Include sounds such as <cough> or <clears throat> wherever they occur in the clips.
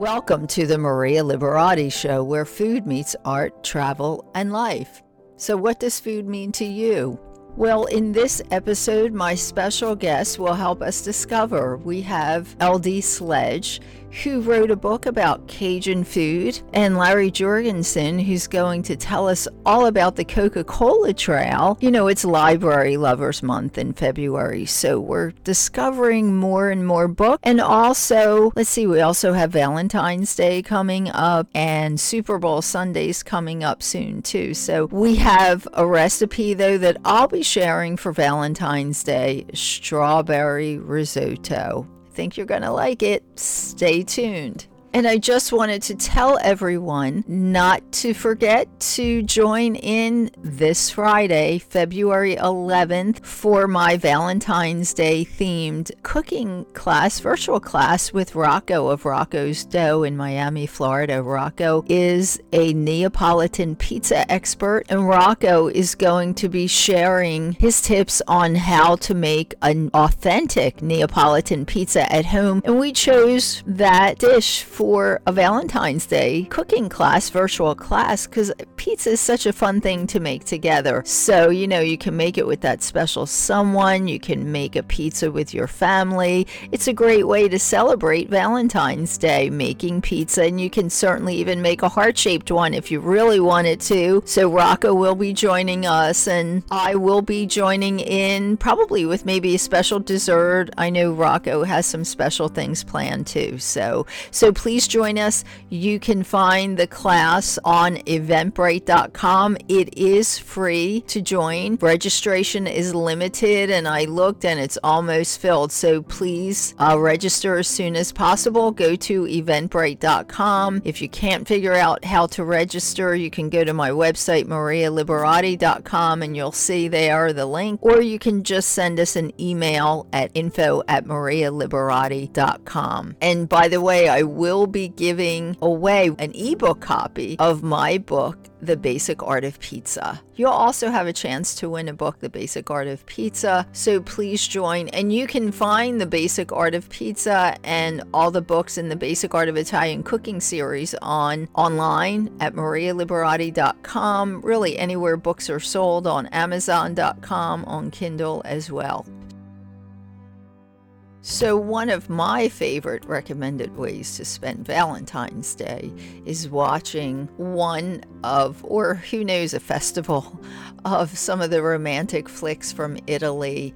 Welcome to the Maria Liberati Show, where food meets art, travel, and life. So, what does food mean to you? Well, in this episode, my special guest will help us discover. We have LD Sledge who wrote a book about Cajun food, and Larry Jorgensen, who's going to tell us all about the Coca Cola Trail. You know, it's Library Lovers Month in February, so we're discovering more and more books. And also, let's see, we also have Valentine's Day coming up and Super Bowl Sundays coming up soon, too. So we have a recipe, though, that I'll be sharing for Valentine's Day strawberry risotto think you're going to like it. Stay tuned. And I just wanted to tell everyone not to forget to join in this Friday, February 11th, for my Valentine's Day themed cooking class, virtual class with Rocco of Rocco's Dough in Miami, Florida. Rocco is a Neapolitan pizza expert, and Rocco is going to be sharing his tips on how to make an authentic Neapolitan pizza at home. And we chose that dish for a Valentine's Day cooking class, virtual class, because pizza is such a fun thing to make together. So, you know, you can make it with that special someone, you can make a pizza with your family. It's a great way to celebrate Valentine's Day, making pizza, and you can certainly even make a heart shaped one if you really wanted to. So, Rocco will be joining us, and I will be joining in probably with maybe a special dessert. I know Rocco has some special things planned too. So, so please please join us. You can find the class on eventbrite.com. It is free to join. Registration is limited, and I looked and it's almost filled. So please uh, register as soon as possible. Go to eventbrite.com. If you can't figure out how to register, you can go to my website, marialiberati.com, and you'll see there the link. Or you can just send us an email at info at marialiberati.com. And by the way, I will will be giving away an ebook copy of my book, The Basic Art of Pizza. You'll also have a chance to win a book, The Basic Art of Pizza. So please join. And you can find The Basic Art of Pizza and all the books in the Basic Art of Italian Cooking series on online at marialiberati.com. Really, anywhere books are sold on Amazon.com, on Kindle as well. So, one of my favorite recommended ways to spend Valentine's Day is watching one of, or who knows, a festival of some of the romantic flicks from Italy.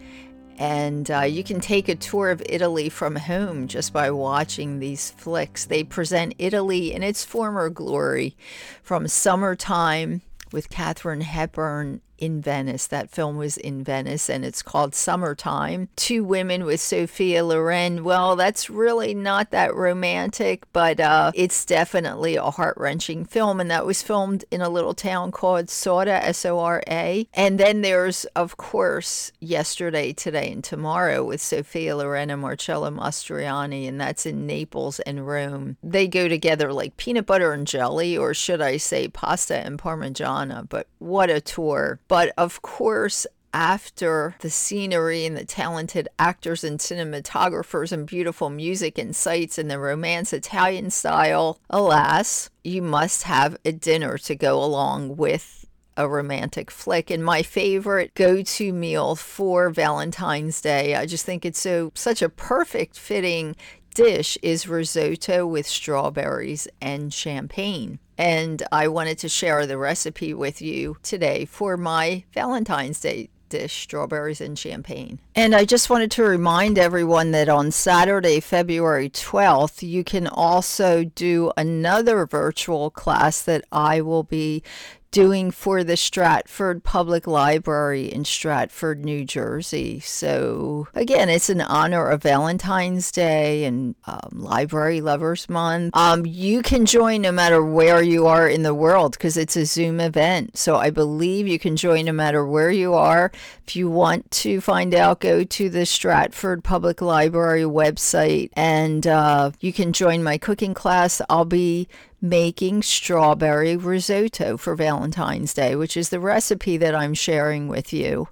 And uh, you can take a tour of Italy from home just by watching these flicks. They present Italy in its former glory from summertime with Katharine Hepburn in Venice. That film was in Venice and it's called Summertime. Two Women with Sophia Loren. Well, that's really not that romantic, but uh, it's definitely a heart wrenching film. And that was filmed in a little town called Sora, S O R A. And then there's, of course, Yesterday, Today, and Tomorrow with Sophia Loren and Marcello Mastroianni. And that's in Naples and Rome. They go together like peanut butter and jelly, or should I say pasta and parmigiana. But what a tour. But of course, after the scenery and the talented actors and cinematographers and beautiful music and sights and the romance Italian style, alas, you must have a dinner to go along with a romantic flick. And my favorite go-to meal for Valentine's Day, I just think it's so such a perfect fitting dish is risotto with strawberries and champagne. And I wanted to share the recipe with you today for my Valentine's Day dish, strawberries and champagne. And I just wanted to remind everyone that on Saturday, February 12th, you can also do another virtual class that I will be doing for the Stratford Public Library in Stratford, New Jersey. So, again, it's in honor of Valentine's Day and um, Library Lovers Month. Um, you can join no matter where you are in the world because it's a Zoom event. So, I believe you can join no matter where you are. If you want to find out, go to the Stratford Public Library website and uh, you can join my cooking class. I'll be making strawberry risotto for Valentine's Day, which is the recipe that I'm sharing with you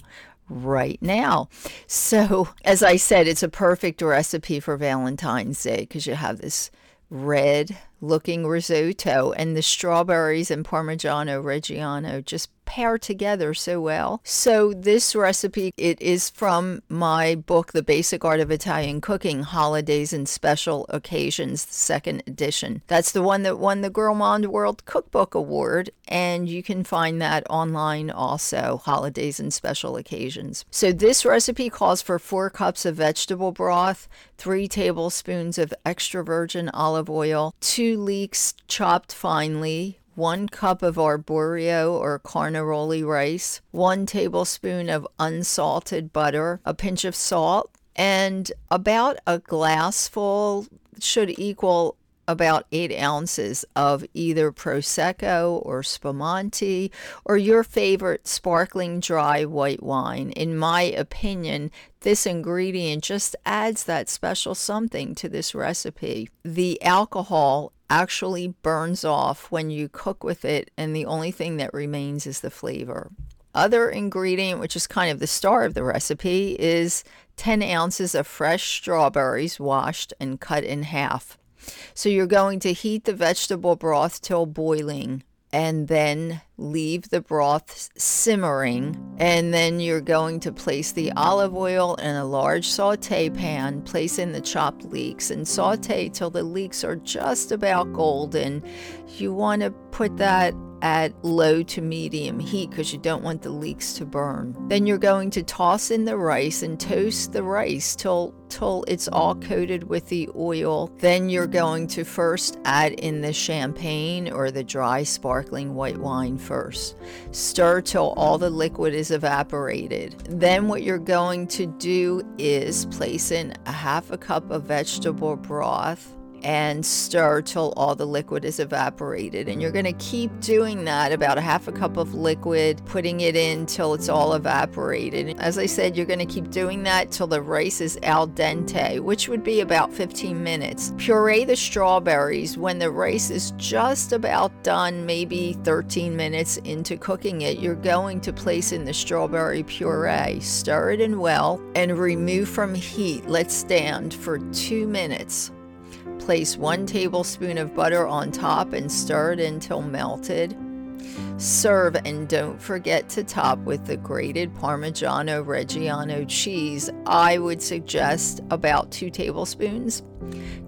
right now. So, <laughs> as I said, it's a perfect recipe for Valentine's Day because you have this red looking risotto and the strawberries and parmigiano reggiano just pair together so well. So this recipe it is from my book The Basic Art of Italian Cooking Holidays and Special Occasions, the second edition. That's the one that won the Gourmand World Cookbook Award and you can find that online also, Holidays and Special Occasions. So this recipe calls for 4 cups of vegetable broth, 3 tablespoons of extra virgin olive oil, 2 leeks chopped finely, one cup of arborio or carnaroli rice, one tablespoon of unsalted butter, a pinch of salt, and about a glassful should equal about eight ounces of either Prosecco or Spumante or your favorite sparkling dry white wine. In my opinion, this ingredient just adds that special something to this recipe. The alcohol actually burns off when you cook with it, and the only thing that remains is the flavor. Other ingredient, which is kind of the star of the recipe, is 10 ounces of fresh strawberries washed and cut in half. So you're going to heat the vegetable broth till boiling and then leave the broth simmering. And then you're going to place the olive oil in a large saute pan, place in the chopped leeks, and saute till the leeks are just about golden. You want to put that at low to medium heat because you don't want the leeks to burn. Then you're going to toss in the rice and toast the rice till till it's all coated with the oil. Then you're going to first add in the champagne or the dry sparkling white wine first. Stir till all the liquid is evaporated. Then what you're going to do is place in a half a cup of vegetable broth and stir till all the liquid is evaporated. And you're going to keep doing that about a half a cup of liquid, putting it in till it's all evaporated. As I said, you're going to keep doing that till the rice is al dente, which would be about 15 minutes. Puree the strawberries when the rice is just about done, maybe 13 minutes into cooking it. You're going to place in the strawberry puree, stir it in well, and remove from heat. Let stand for two minutes. Place one tablespoon of butter on top and stir it until melted. Serve and don't forget to top with the grated Parmigiano Reggiano cheese. I would suggest about two tablespoons.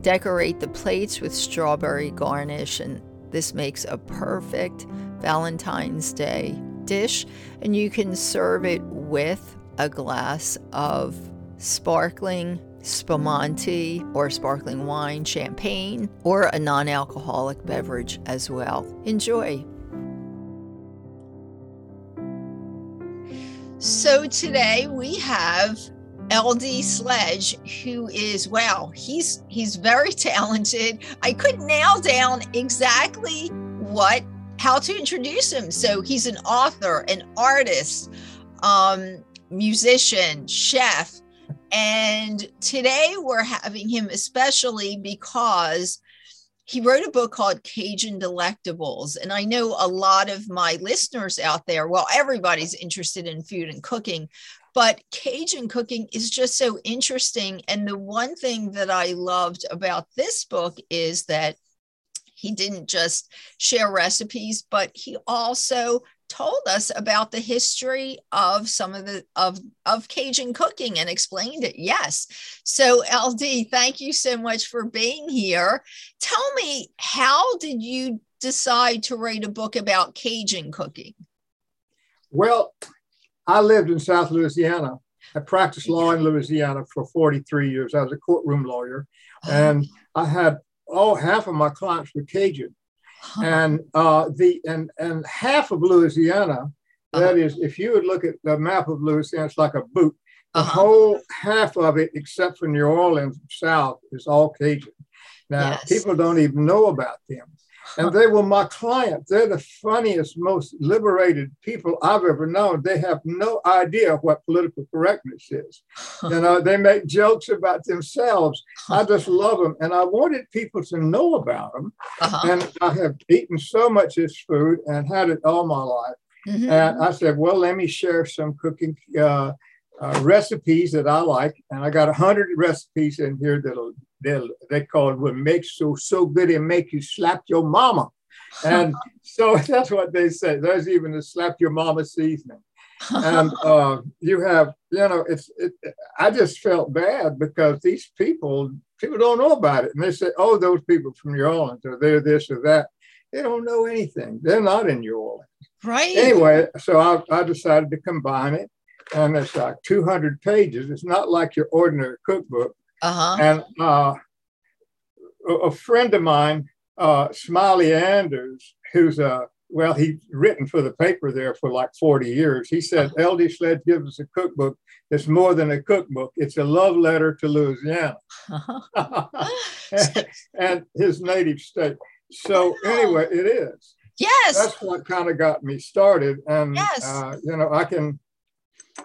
Decorate the plates with strawberry garnish, and this makes a perfect Valentine's Day dish. And you can serve it with a glass of sparkling spumante or sparkling wine, champagne, or a non alcoholic beverage as well. Enjoy. So today we have LD Sledge, who is wow, he's he's very talented. I couldn't nail down exactly what how to introduce him. So he's an author, an artist, um, musician, chef, and today we're having him especially because he wrote a book called Cajun Delectables. And I know a lot of my listeners out there, well, everybody's interested in food and cooking, but Cajun cooking is just so interesting. And the one thing that I loved about this book is that he didn't just share recipes, but he also told us about the history of some of the of of Cajun cooking and explained it. Yes. So LD, thank you so much for being here. Tell me, how did you decide to write a book about Cajun cooking? Well, I lived in South Louisiana. I practiced law in Louisiana for 43 years. I was a courtroom lawyer, oh. and I had all half of my clients were Cajun and uh, the and and half of Louisiana, uh-huh. that is, if you would look at the map of Louisiana, it's like a boot. The uh-huh. whole half of it, except for New Orleans South, is all Cajun. Now yes. people don't even know about them and they were my clients. They're the funniest, most liberated people I've ever known. They have no idea what political correctness is. You know, they make jokes about themselves. I just love them, and I wanted people to know about them. Uh-huh. And I have eaten so much of this food and had it all my life. Mm-hmm. And I said, well, let me share some cooking uh, uh, recipes that I like, and I got a hundred recipes in here that'll they'll they call it what makes so so good it make you slap your mama, and <laughs> so <laughs> that's what they say. There's even a slap your mama seasoning, and <laughs> uh, you have you know it's it, I just felt bad because these people people don't know about it, and they say oh those people from New Orleans or they're this or that. They don't know anything. They're not in New Orleans. Right. Anyway, so I, I decided to combine it and it's like 200 pages. It's not like your ordinary cookbook. Uh-huh. And uh, a, friend of mine, uh, Smiley Anders, who's a well, he's written for the paper there for like 40 years. He said, uh-huh. LD Sledge gives us a cookbook It's more than a cookbook. It's a love letter to Louisiana uh-huh. <laughs> <laughs> and his native state. So anyway, it is. Yes. That's what kind of got me started. And, yes. uh, you know, I can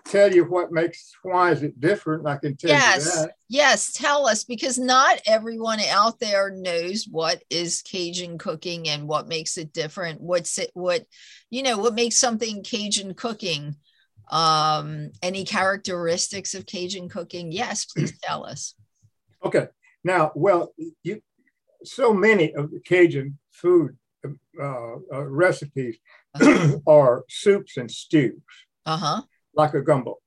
tell you what makes why is it different. I can tell yes, you that. Yes, tell us because not everyone out there knows what is Cajun cooking and what makes it different. What's it what you know, what makes something Cajun cooking? Um, any characteristics of Cajun cooking? Yes, please tell us. Okay. Now, well, you so many of the Cajun food uh, uh, recipes uh-huh. <clears throat> are soups and stews. Uh-huh like a gumbo.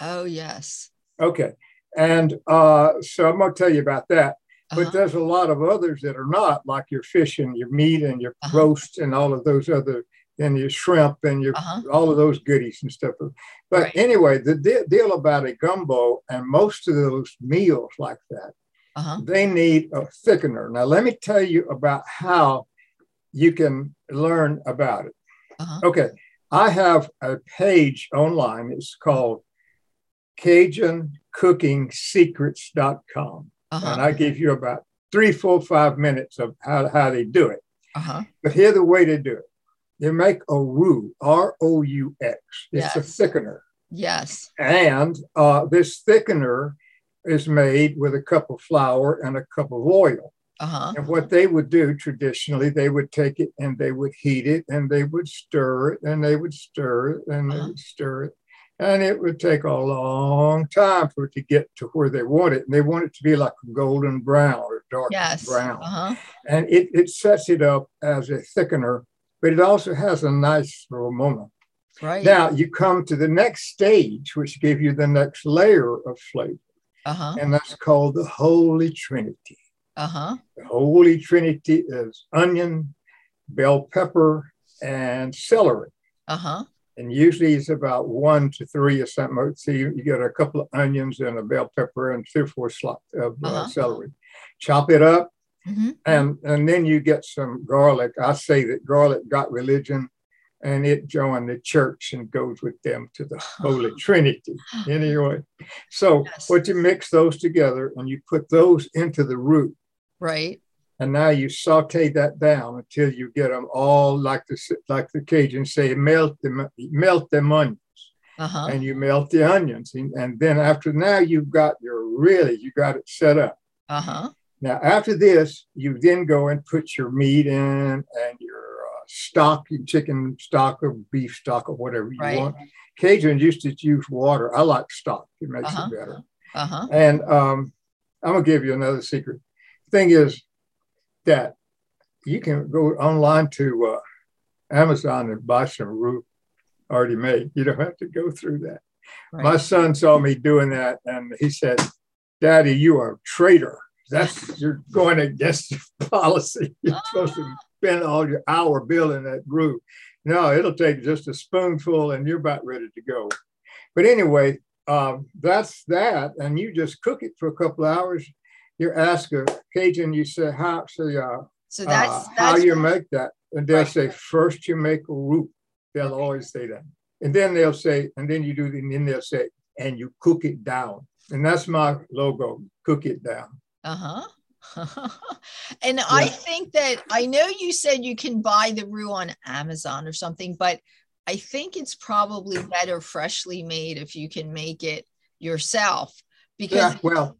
Oh, yes. Okay. And uh, so I'm going to tell you about that. But Uh-huh. there's a lot of others that are not, like your fish and your meat and your Uh-huh. roast and all of those other, and your shrimp and your Uh-huh. all of those goodies and stuff. But Right. anyway, the de- deal about a gumbo and most of those meals like that, Uh-huh. they need a thickener. Now, let me tell you about how you can learn about it. Uh-huh. Okay. I have a page online. It's called CajunCookingSecrets.com. Uh-huh. And I give you about three, four, five minutes of how, how they do it. Uh-huh. But here's the way they do it. They make a roux, R O U X. It's a thickener. Yes. And uh, this thickener is made with a cup of flour and a cup of oil. Uh-huh. And what they would do traditionally, they would take it and they would heat it and they would stir it and they would stir it and they Uh-huh. would stir it. And it would take a long time for it to get to where they want it. And they want it to be like a golden brown or dark Yes. brown. Uh-huh. And it, it sets it up as a thickener, but it also has a nice aroma. Right. Now you come to the next stage, which gives you the next layer of flavor, uh-huh. and that's called the Holy Trinity. Uh-huh. The Holy Trinity is onion, bell pepper, and celery. Uh-huh. And usually it's about one to three or something. So you, you get a couple of onions and a bell pepper and three or four slots of uh, Uh-huh. celery. Chop it up, Mm-hmm. and and then you get some garlic. I say that garlic got religion, and it joined the church and goes with them to the Holy <sighs> Trinity. Anyway, so Yes. what you mix those together and you put those into the roux. Right. And now you saute that down until you get them all like the like the Cajuns say, melt them, melt them onions, Uh-huh. and you melt the onions, and, and then after now you've got your really you got it set up. Uh-huh. Now after this, you then go and put your meat in and your uh, stock, your chicken stock or beef stock or whatever you Right. want. Cajuns used to use water. I like stock; it makes Uh-huh. it better. Uh-huh. And um, I'm gonna give you another secret. Thing is that you can go online to uh, Amazon and buy some roux already made. You don't have to go through that. My son saw me doing that, and he said, "Daddy, you are a traitor. That's you're going against the <laughs> policy. You're supposed to spend all your hour building that roux. No, it'll take just a spoonful, and you're about ready to go." But anyway, um, that's that, and you just cook it for a couple of hours. You ask a Cajun, you say, "How say, uh, So that's uh, how that's you make that?" And they'll Right. say, first you make a roux." They'll always say that, and then they'll say, and then you do, the and then they'll say, and you cook it down, and that's my logo: cook it down. Uh-huh. <laughs> and I think that I know you said you can buy the roux on Amazon or something, but I think it's probably better freshly made if you can make it yourself because Yeah, well,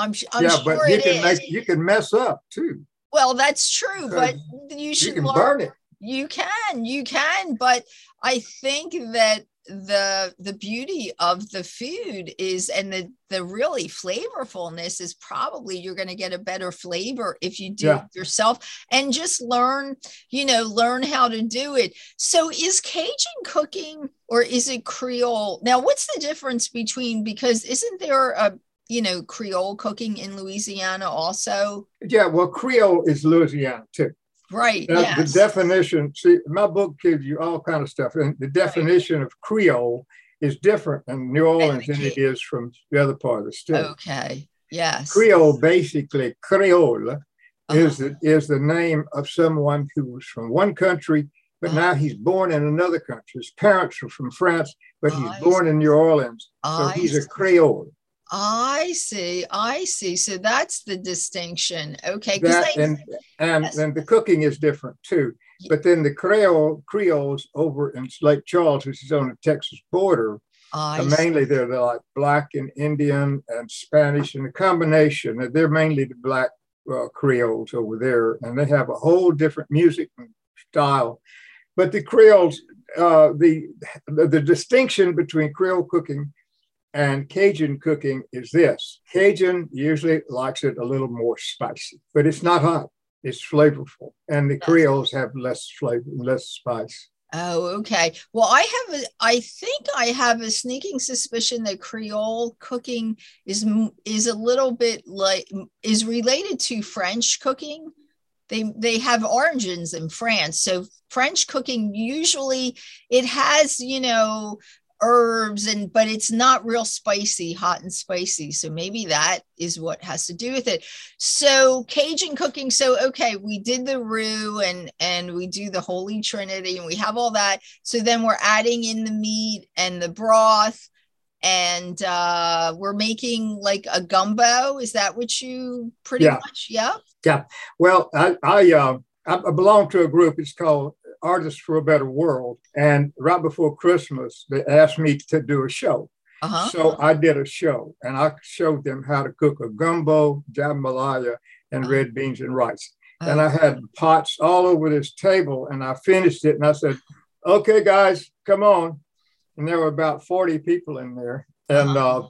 I'm I'm yeah, sure but you can is. make you can mess up too. well, that's true, uh, but you You should can learn. burn it. You can, you can, but I think that the the beauty of the food is and the the really flavorfulness is probably you're going to get a better flavor if you do yeah. it yourself and just learn you know learn how to do it so is cajun cooking or is it creole now what's the difference between because isn't there a you know creole cooking in louisiana also yeah well creole is louisiana too Right. yes. The definition, see, my book gives you all kind of stuff. And the definition right. of Creole is different in New Orleans than it is from the other part of the state. Okay. Yes. Creole, basically, Creole uh-huh. is, the, is the name of someone who was from one country, but uh-huh. now he's born in another country. His parents were from France, but he's born in New Orleans. So he's a Creole. I see. I see. So that's the distinction. Okay. That, they, and and, yes. and the cooking is different too. But then the Creole Creoles over in Lake Charles, which is on the Texas border, uh, mainly they're, they're like black and Indian and Spanish and a combination. They're mainly the black uh, Creoles over there, and they have a whole different music style. But the Creoles, uh, the, the the distinction between Creole cooking and Cajun cooking is this Cajun usually likes it a little more spicy, but it's not hot, it's flavorful. And the Creoles have less flavor, less spice. Oh, okay. Well, I have a, I think I have a sneaking suspicion that Creole cooking is is a little bit like is related to French cooking. They they have origins in France, so French cooking usually it has you know herbs and but it's not real spicy hot and spicy. So maybe that is what has to do with it. So cajun cooking so okay we did the roux and and we do the holy trinity and we have all that. So then we're adding in the meat and the broth and uh we're making like a gumbo. Is that what you pretty yeah. much yeah? Yeah. Well i i uh I belong to a group. It's called Artists for a Better World. And right before Christmas, they asked me to do a show. Uh-huh. So I did a show and I showed them how to cook a gumbo, jambalaya, and uh-huh. red beans and rice. Uh-huh. And I had pots all over this table and I finished it and I said, okay, guys, come on. And there were about 40 people in there. And uh-huh. uh,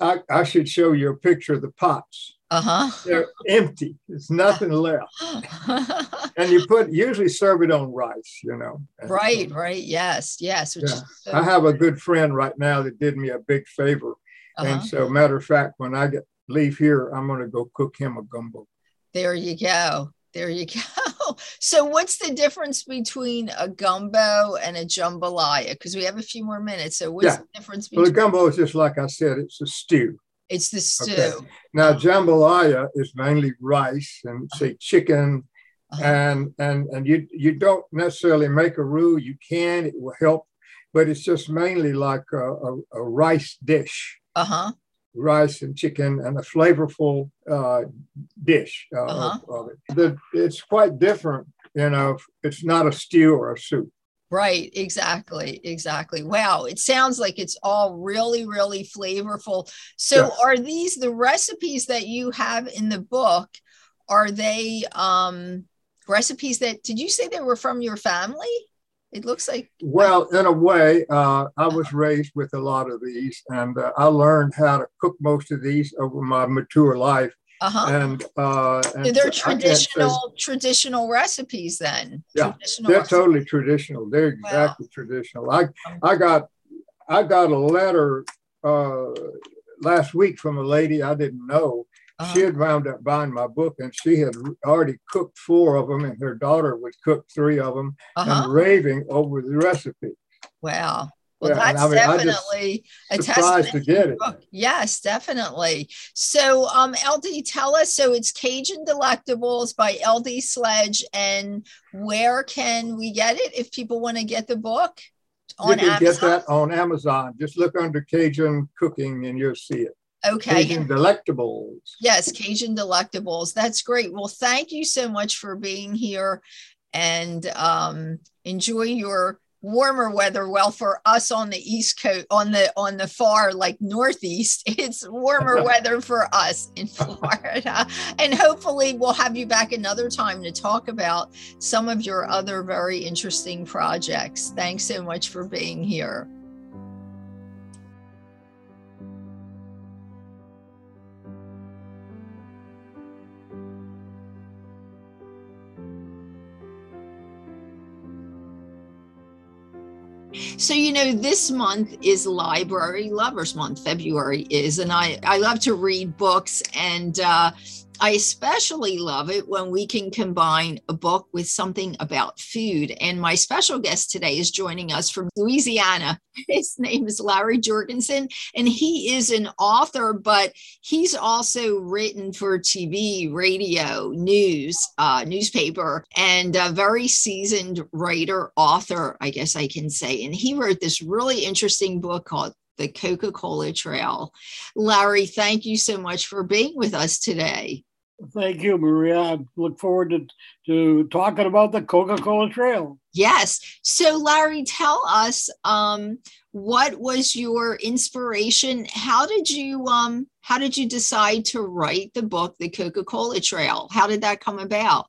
I, I should show you a picture of the pots. Uh-huh. They're empty. There's nothing <laughs> left. <laughs> and you put usually serve it on rice, you know. Right, right. Yes, yes. Yeah. So I have a good friend right now that did me a big favor. Uh-huh. And so matter of fact, when I get leave here, I'm gonna go cook him a gumbo. There you go. There you <laughs> go. So what's the difference between a gumbo and a jambalaya? Because we have a few more minutes. So what's yeah. the difference between well, the gumbo is just like I said, it's a stew. It's the stew. Okay. Now jambalaya is mainly rice and say chicken, uh-huh. and and and you you don't necessarily make a roux. You can, it will help, but it's just mainly like a, a, a rice dish. Uh huh. Rice and chicken and a flavorful uh, dish uh, uh-huh. of, of, it. The, it's quite different, you know. It's not a stew or a soup. Right, exactly, exactly. Wow, it sounds like it's all really, really flavorful. So, yes. are these the recipes that you have in the book? Are they um, recipes that did you say they were from your family? It looks like. Well, in a way, uh, I was raised with a lot of these, and uh, I learned how to cook most of these over my mature life. Uh-huh. And, uh, and they're traditional say, traditional recipes then. Yeah, they're recipes. totally traditional. They're exactly wow. traditional. I I got I got a letter uh, last week from a lady I didn't know. Uh-huh. She had wound up buying my book, and she had already cooked four of them, and her daughter would cook three of them, uh-huh. and raving over the recipe. Wow. Well, yeah, that's I mean, definitely a testament to get it. Yes, definitely. So, um, LD, tell us. So, it's Cajun Delectables by LD Sledge, and where can we get it if people want to get the book? On you can Amazon? get that on Amazon. Just look under Cajun Cooking, and you'll see it. Okay. Cajun Delectables. Yes, Cajun Delectables. That's great. Well, thank you so much for being here, and um, enjoy your warmer weather. Well, for us on the East Coast, on the on the far like Northeast, <laughs> it's warmer <laughs> weather for us in Florida. <laughs> And hopefully, we'll have you back another time to talk about some of your other very interesting projects. Thanks so much for being here. So, you know, this month is Library Lovers Month. February is, and I, I love to read books. And uh, I especially love it when we can combine a book with something about food. And my special guest today is joining us from Louisiana. <laughs> His name is Larry Jorgensen, and he is an author, but he's also written for TV, radio, news, uh, newspaper, and a very seasoned writer, author, I guess I can say. And he wrote this really interesting book called the Coca Cola Trail. Larry, thank you so much for being with us today. Thank you, Maria. I look forward to, to talking about the Coca Cola Trail. Yes. So, Larry, tell us um, what was your inspiration? How did you um, how did you decide to write the book, The Coca Cola Trail? How did that come about?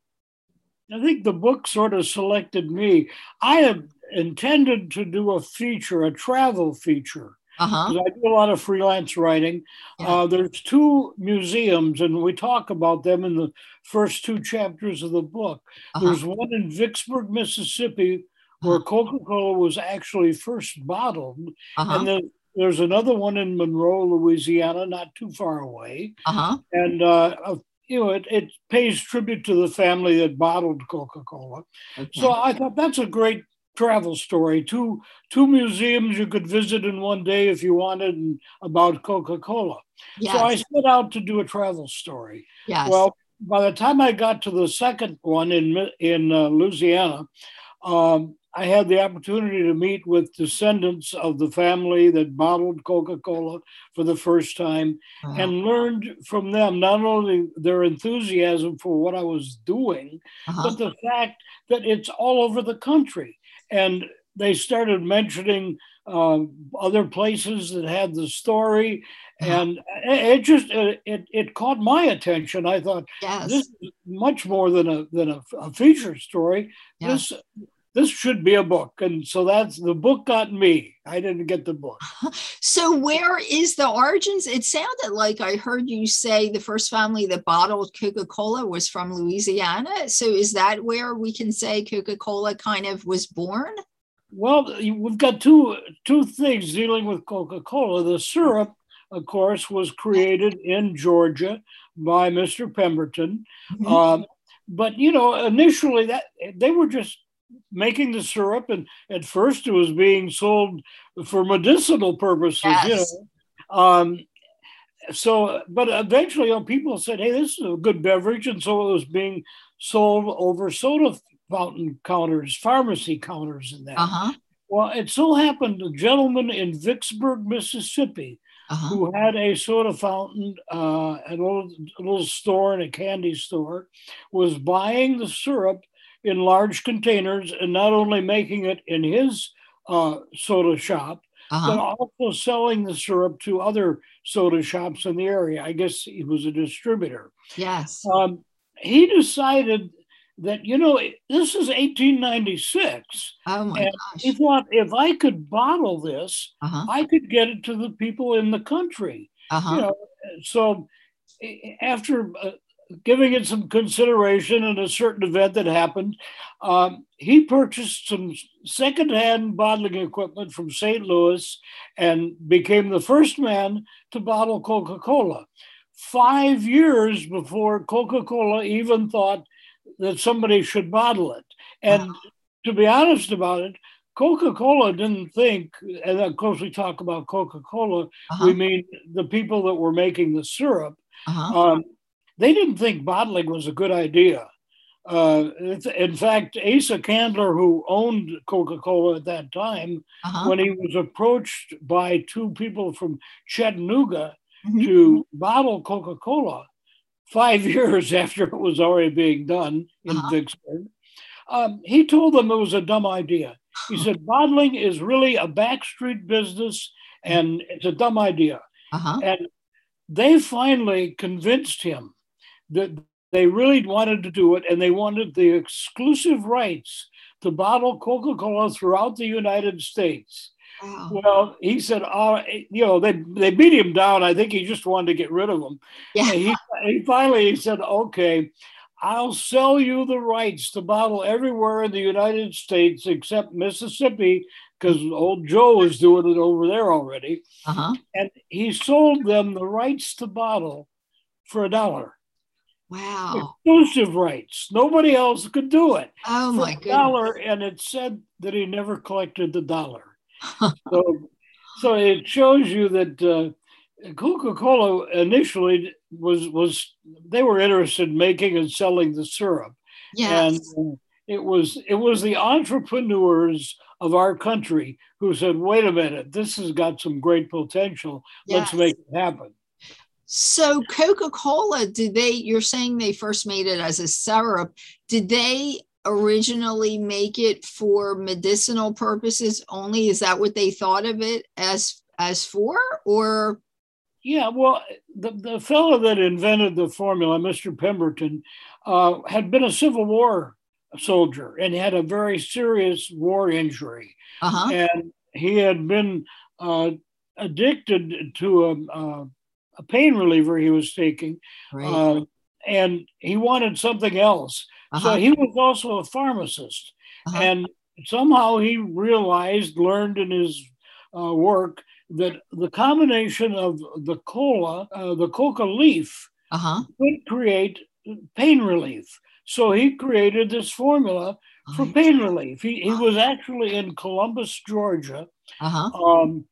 I think the book sort of selected me. I had intended to do a feature, a travel feature uh-huh. I do a lot of freelance writing. Yeah. Uh, there's two museums, and we talk about them in the first two chapters of the book. Uh-huh. There's one in Vicksburg, Mississippi, where uh-huh. Coca Cola was actually first bottled. Uh-huh. And then there's another one in Monroe, Louisiana, not too far away. Uh-huh. And, uh, you know, it, it pays tribute to the family that bottled Coca Cola. Okay. So I thought that's a great travel story. Two two museums you could visit in one day if you wanted and about Coca Cola. Yes. So I set out to do a travel story. Yes. Well, by the time I got to the second one in in uh, Louisiana, um, I had the opportunity to meet with descendants of the family that bottled Coca Cola for the first time and learned from them not only their enthusiasm for what I was doing, uh-huh. but the fact that it's all over the country and they started mentioning um, other places that had the story and it just it, it caught my attention i thought yes. this is much more than a than a, a feature story yeah. this this should be a book. And so that's the book got me. I didn't get the book. So where is the origins? It sounded like i heard you say the first family that bottled coca-cola was from louisiana. So is that where we can say coca-cola kind of was born? Well we've got two two things dealing with coca-cola. The syrup of course was created in georgia by mr pemberton. Mm-hmm. um, but you know initially that they were just making the syrup, and at first it was being sold for medicinal purposes. Yes. You know, um, so but eventually, you know, people said, "Hey, this is a good beverage," and so it was being sold over soda fountain counters, pharmacy counters, and that. Uh-huh. Well, it so happened a gentleman in Vicksburg, Mississippi, uh-huh. who had a soda fountain, uh, a little, a little store and a candy store, was buying the syrup in large containers and not only making it in his uh, soda shop, uh-huh. but also selling the syrup to other soda shops in the area. I guess he was a distributor. Yes. Um, he decided that, you know, this is 1896. Oh my and gosh. He thought if I could bottle this, uh-huh. I could get it to the people in the country. Uh-huh. You know, so after uh, giving it some consideration and a certain event that happened, um, he purchased some secondhand bottling equipment from St. Louis and became the first man to bottle Coca Cola. Five years before Coca Cola even thought that somebody should bottle it. And to be honest about it, Coca Cola didn't think, and of course, we talk about Coca Cola, uh-huh. we mean the people that were making the syrup. Uh-huh. Um, they didn't think bottling was a good idea. Uh, in fact, Asa Candler, who owned Coca Cola at that time, uh-huh. when he was approached by two people from Chattanooga mm-hmm. to bottle Coca Cola five <laughs> years after it was already being done in uh-huh. Vicksburg, Um, he told them it was a dumb idea. He said bottling is really a backstreet business and it's a dumb idea. Uh-huh. And they finally convinced him that they really wanted to do it and they wanted the exclusive rights to bottle Coca Cola throughout the United States. Wow. Well, he said, "Oh, you know, they they beat him down. I think he just wanted to get rid of them." Yeah. And he, he finally he said, "Okay, I'll sell you the rights to bottle everywhere in the United States except Mississippi, because old Joe is doing it over there already." Uh-huh. And he sold them the rights to bottle for a dollar. Wow. Exclusive rights. Nobody else could do it. Oh my god. Dollar, and it said that he never collected the dollar <laughs> so, so it shows you that uh, Coca-Cola initially was was they were interested in making and selling the syrup. Yes. And uh, it was it was the entrepreneurs of our country who said, "Wait a minute, this has got some great potential. Yes. Let's make it happen." So Coca-Cola, did they? You're saying they first made it as a syrup. Did they originally make it for medicinal purposes only? Is that what they thought of it as as for, or? Yeah, well, the, the fellow that invented the formula, Mr. Pemberton, uh, had been a Civil War soldier and had a very serious war injury. Uh-huh. And he had been uh, addicted to a, a, a, pain reliever he was taking. Right. Uh, and he wanted something else. Uh-huh. So he was also a pharmacist. Uh-huh. And somehow he realized, learned in his uh, work, that the combination of the cola, uh, the coca leaf, uh-huh. could create pain relief. So he created this formula for pain relief. He, he was actually in Columbus, Georgia. Uh-huh. Um,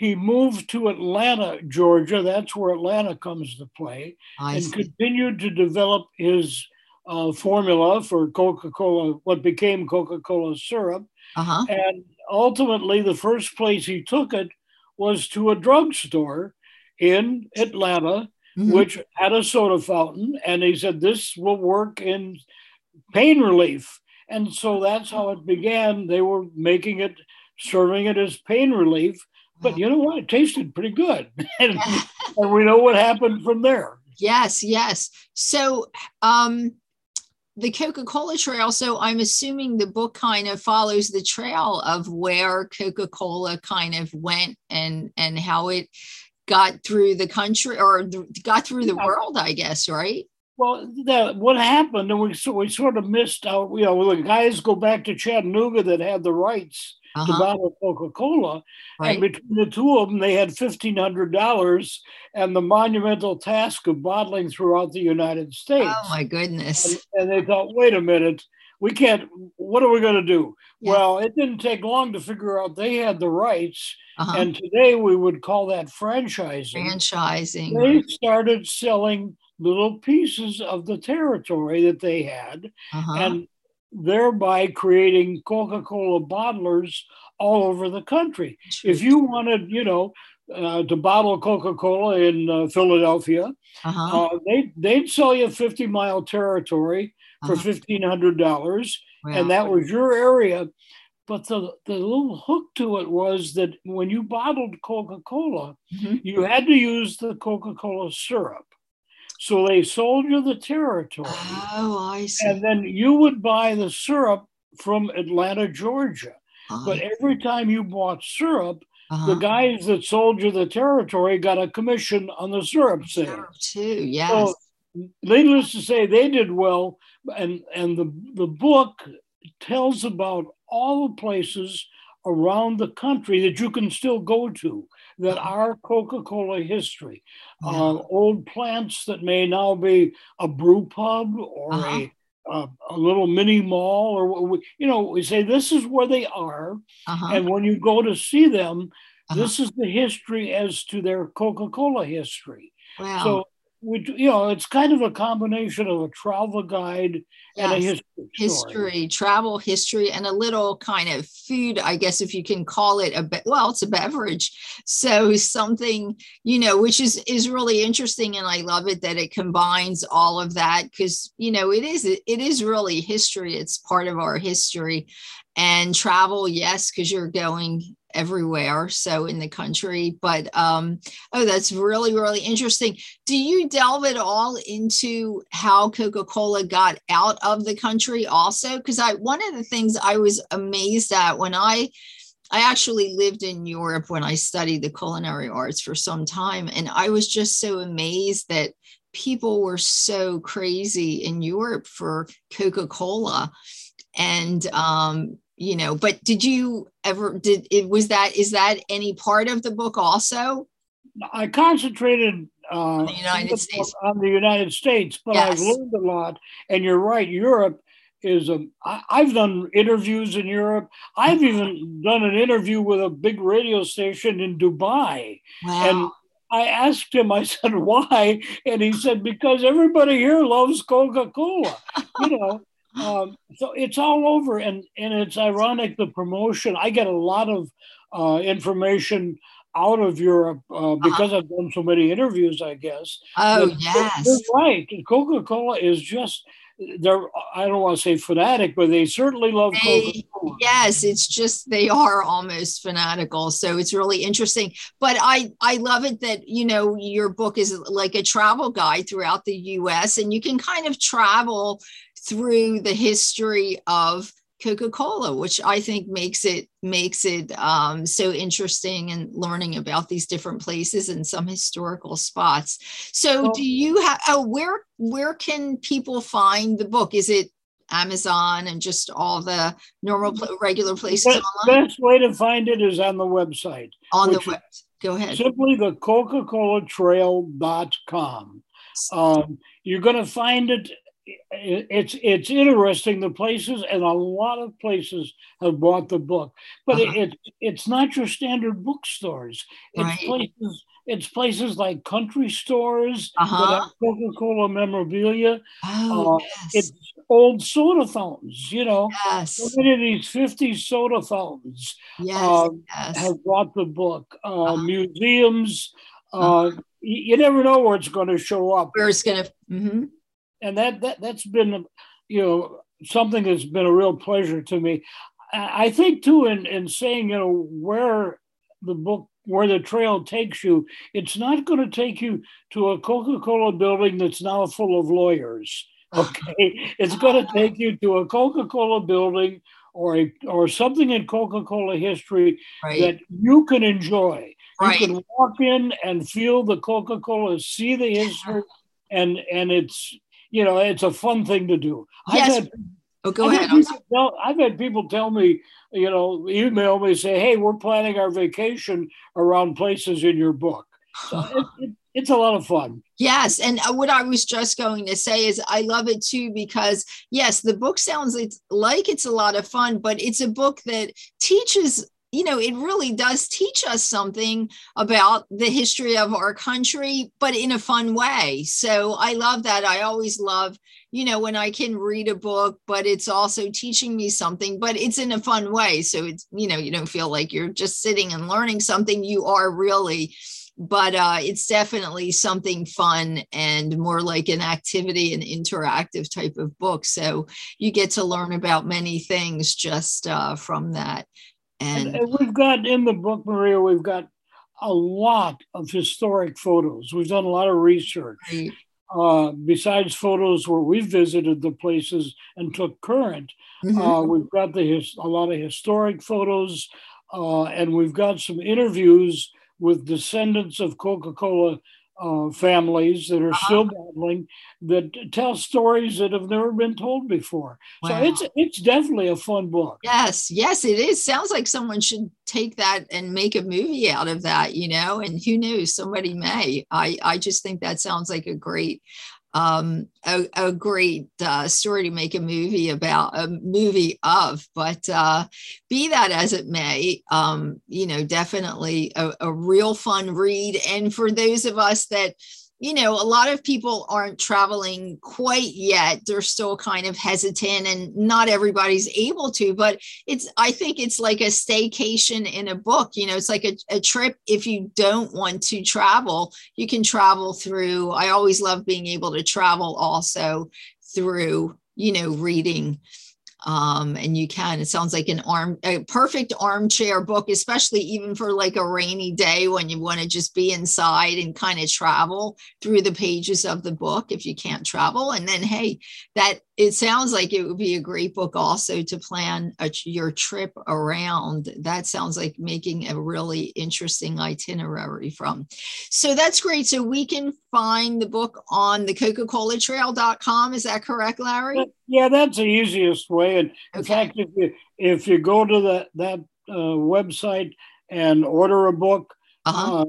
he moved to Atlanta, Georgia. That's where Atlanta comes to play, I and see. continued to develop his uh, formula for Coca Cola, what became Coca Cola syrup. Uh-huh. And ultimately, the first place he took it was to a drugstore in Atlanta, mm-hmm. which had a soda fountain. And he said, This will work in pain relief. And so that's how it began. They were making it, serving it as pain relief. But you know what? It tasted pretty good. <laughs> and, and we know what happened from there. Yes, yes. So, um, the Coca Cola trail. So I'm assuming the book kind of follows the trail of where Coca Cola kind of went and and how it got through the country or got through the yeah. world, I guess, right? Well, the, what happened, and we, so we sort of missed out. You know, the guys go back to Chattanooga that had the rights uh-huh. to bottle Coca Cola. Right. And between the two of them, they had $1,500 and the monumental task of bottling throughout the United States. Oh, my goodness. And, and they thought, wait a minute, we can't, what are we going to do? Yeah. Well, it didn't take long to figure out they had the rights. Uh-huh. And today we would call that franchising. Franchising. They started selling little pieces of the territory that they had. Uh-huh. And thereby creating Coca Cola bottlers all over the country. If you wanted, you know, uh, to bottle Coca Cola in uh, Philadelphia, uh-huh. uh, they, they'd sell you 50 mile territory for uh-huh. $1,500, and that was your area. But the, the little hook to it was that when you bottled Coca Cola, mm-hmm. you had to use the Coca Cola syrup. So they sold you the territory. Oh, I see. And then you would buy the syrup from Atlanta, Georgia. Oh. But every time you bought syrup, uh-huh. the guys that sold you the territory got a commission on the syrup sale. Too, yes. So, needless to say, they did well. And, and the, the book tells about all the places around the country that you can still go to that are Coca Cola history. Yeah. Uh, old plants that may now be a brew pub or uh-huh. a, a, a, little mini mall, or you know, we say this is where they are. Uh-huh. And when you go to see them, uh-huh. this is the history as to their Coca Cola history. Wow. So we, you know, it's kind of a combination of a travel guide and a history, history travel history, and a little kind of food. I guess if you can call it a be- well, it's a beverage, so something you know, which is is really interesting, and I love it that it combines all of that because you know it is it is really history. It's part of our history, and travel, yes, because you're going everywhere so in the country but um oh that's really really interesting. Do you delve at all into how coca-cola got out of the country also? Because i one of the things i was amazed at when i i actually lived in europe when i studied the culinary arts for some time and i was just so amazed that people were so crazy in europe for coca-cola. And um you know but did you ever did it was that is that any part of the book also i concentrated uh, the United States. on the United States, but yes. I've learned a lot. And you're right, Europe is a. I, I've done interviews in Europe. I've even done an interview with a big radio station in Dubai, wow. and I asked him. I <laughs> said, "Why?" And he said, "Because everybody here loves Coca Cola." you know, um, so it's all over, and and it's ironic the promotion. I get a lot of uh, information out of Europe uh, uh-huh. because uh-huh. I've done so many interviews. I guess. Oh but, yes, you're right. Coca Cola is just they're I don't want to say fanatic, but they certainly love Coca Cola. Yes, it's just they are almost fanatical. So it's really interesting. But I I love it that you know your book is like a travel guide throughout the U.S. and you can kind of travel through the history of Coca-Cola, which I think makes it makes it um, so interesting and learning about these different places and some historical spots. So, well, do you have? Oh, where where can people find the book? Is it Amazon and just all the normal regular places the online? Best way to find it is on the website. On the web. Go ahead. Simply the Coca-Cola Trail.com. Um, you're going to find it it's it's interesting the places and a lot of places have bought the book but uh-huh. it, it, it's not your standard bookstores it's right. places it's places like country stores uh-huh. coca-cola memorabilia oh, uh, yes. it's old soda fountains you know yes. so many of these 50 soda fountains yes, uh, yes. have bought the book uh, uh-huh. museums uh, uh-huh. you, you, never know where it's going to show up where it's going to mm-hmm and that, that that's been you know something that's been a real pleasure to me. I think too in in saying you know where the book where the trail takes you, it's not going to take you to a Coca-Cola building that's now full of lawyers. <laughs> Okay, it's going to take you to a Coca-Cola building or a, or something in Coca-Cola history right. that you can enjoy. Right. You can walk in and feel the Coca-Cola, see the history, and and it's you know, it's a fun thing to do. Yes. I've had, oh, go I've ahead. Had tell, I've had people tell me, you know, email me say, "Hey, we're planning our vacation around places in your book." So <sighs> it, it, it's a lot of fun. Yes, and uh, what I was just going to say is I love it too because yes, the book sounds like it's a lot of fun, but it's a book that teaches you know, it really does teach us something about the history of our country, but in a fun way. So I love that. I always love, you know, when I can read a book, but it's also teaching me something, but it's in a fun way. So it's, you know, you don't feel like you're just sitting and learning something. You are really, but uh, it's definitely something fun and more like an activity and interactive type of book. So you get to learn about many things just uh, from that. And, and, we've got in the book, Maria, we've got a lot of historic photos. We've done a lot of research. Right. Uh, besides photos where we visited the places and took current, mm-hmm. uh, we've got the his, a lot of historic photos, uh, and we've got some interviews with descendants of Coca-Cola uh, families that are uh-huh. still battling that tell stories that have never been told before. Wow. So it's it's definitely a fun book. Yes, yes, it is. Sounds like someone should take that and make a movie out of that, you know. And who knows, somebody may. I I just think that sounds like a great um, a, a, great uh, story to make a movie about, a movie of. But uh, be that as it may, um, you know, definitely a, a, real fun read. And for those of us that you know, a lot of people aren't traveling quite yet. They're still kind of hesitant and not everybody's able to, but it's, I think it's like a staycation in a book. You know, it's like a, a trip. If you don't want to travel, you can travel through. I always love being able to travel also through, you know, reading um, and you can it sounds like an arm a perfect armchair book especially even for like a rainy day when you want to just be inside and kind of travel through the pages of the book if you can't travel. And then hey that it sounds like it would be a great book also to plan a, your trip around. That sounds like making a really interesting itinerary from. So that's great. So we can find the book on the coca-cola trail.com is that correct larry? Yeah that's the easiest way. And in fact if you if you go to that that uh, website and order a book uh-huh. uh,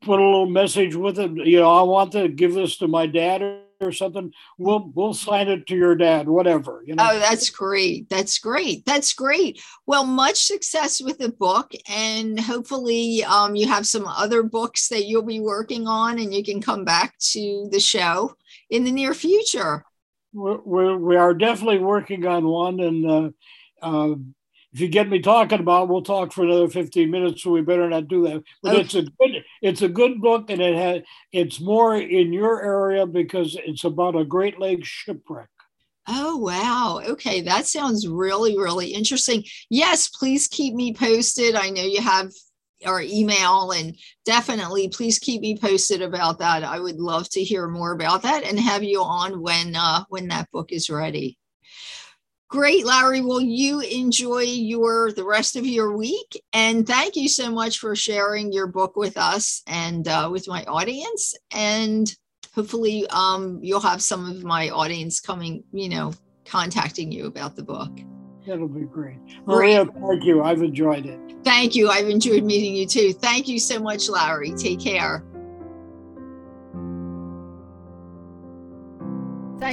put a little message with it you know i want to give this to my dad or something, we'll we'll sign it to your dad, whatever. You know. Oh, that's great. That's great. That's great. Well, much success with the book, and hopefully, um, you have some other books that you'll be working on, and you can come back to the show in the near future. We're, we're we are definitely working on one, and uh, uh, if you get me talking about, we'll talk for another 15 minutes, so we better not do that. But okay. it's a good it's a good book and it has it's more in your area because it's about a Great Lakes shipwreck. Oh wow. Okay, that sounds really really interesting. Yes, please keep me posted. I know you have our email and definitely please keep me posted about that. I would love to hear more about that and have you on when uh when that book is ready. Great, Larry. Will you enjoy your the rest of your week? And thank you so much for sharing your book with us and uh, with my audience. And hopefully, um, you'll have some of my audience coming, you know, contacting you about the book. That'll be great. Maria, great. thank you. I've enjoyed it. Thank you. I've enjoyed meeting you too. Thank you so much, Larry. Take care.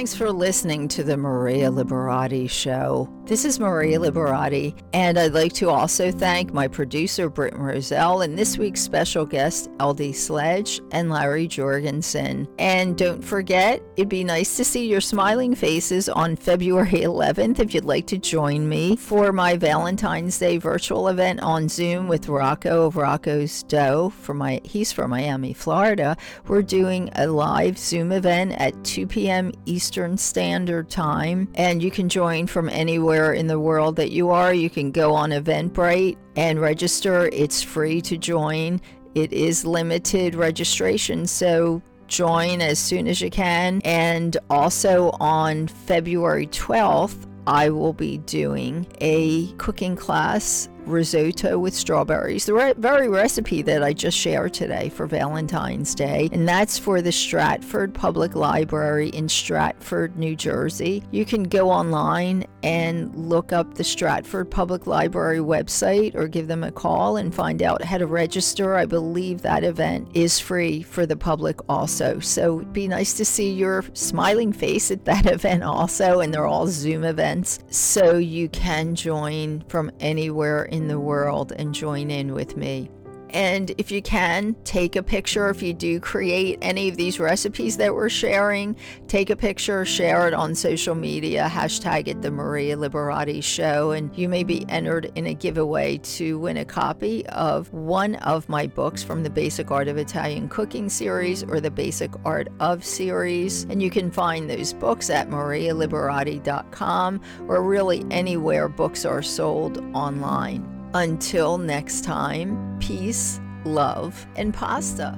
Thanks for listening to the Maria Liberati Show. This is Maria Liberati, and I'd like to also thank my producer, Britt Roselle, and this week's special guest, LD Sledge and Larry Jorgensen. And don't forget, it'd be nice to see your smiling faces on February 11th if you'd like to join me for my Valentine's Day virtual event on Zoom with Rocco of Rocco's Dough. For my, he's from Miami, Florida. We're doing a live Zoom event at 2 p.m. Eastern Standard Time, and you can join from anywhere in the world that you are. You can go on Eventbrite and register. It's free to join. It is limited registration, so join as soon as you can. And also on February 12th, I will be doing a cooking class risotto with strawberries, the re- very recipe that I just shared today for Valentine's Day. And that's for the Stratford Public Library in Stratford, New Jersey. You can go online and look up the Stratford Public Library website or give them a call and find out how to register. I believe that event is free for the public also. So it'd be nice to see your smiling face at that <laughs> event also. And they're all Zoom events. So you can join from anywhere in the world and join in with me. And if you can, take a picture. If you do create any of these recipes that we're sharing, take a picture, share it on social media, hashtag it the Maria Liberati Show, and you may be entered in a giveaway to win a copy of one of my books from the Basic Art of Italian Cooking series or the Basic Art of series. And you can find those books at marialiberati.com or really anywhere books are sold online. Until next time, peace, love, and pasta.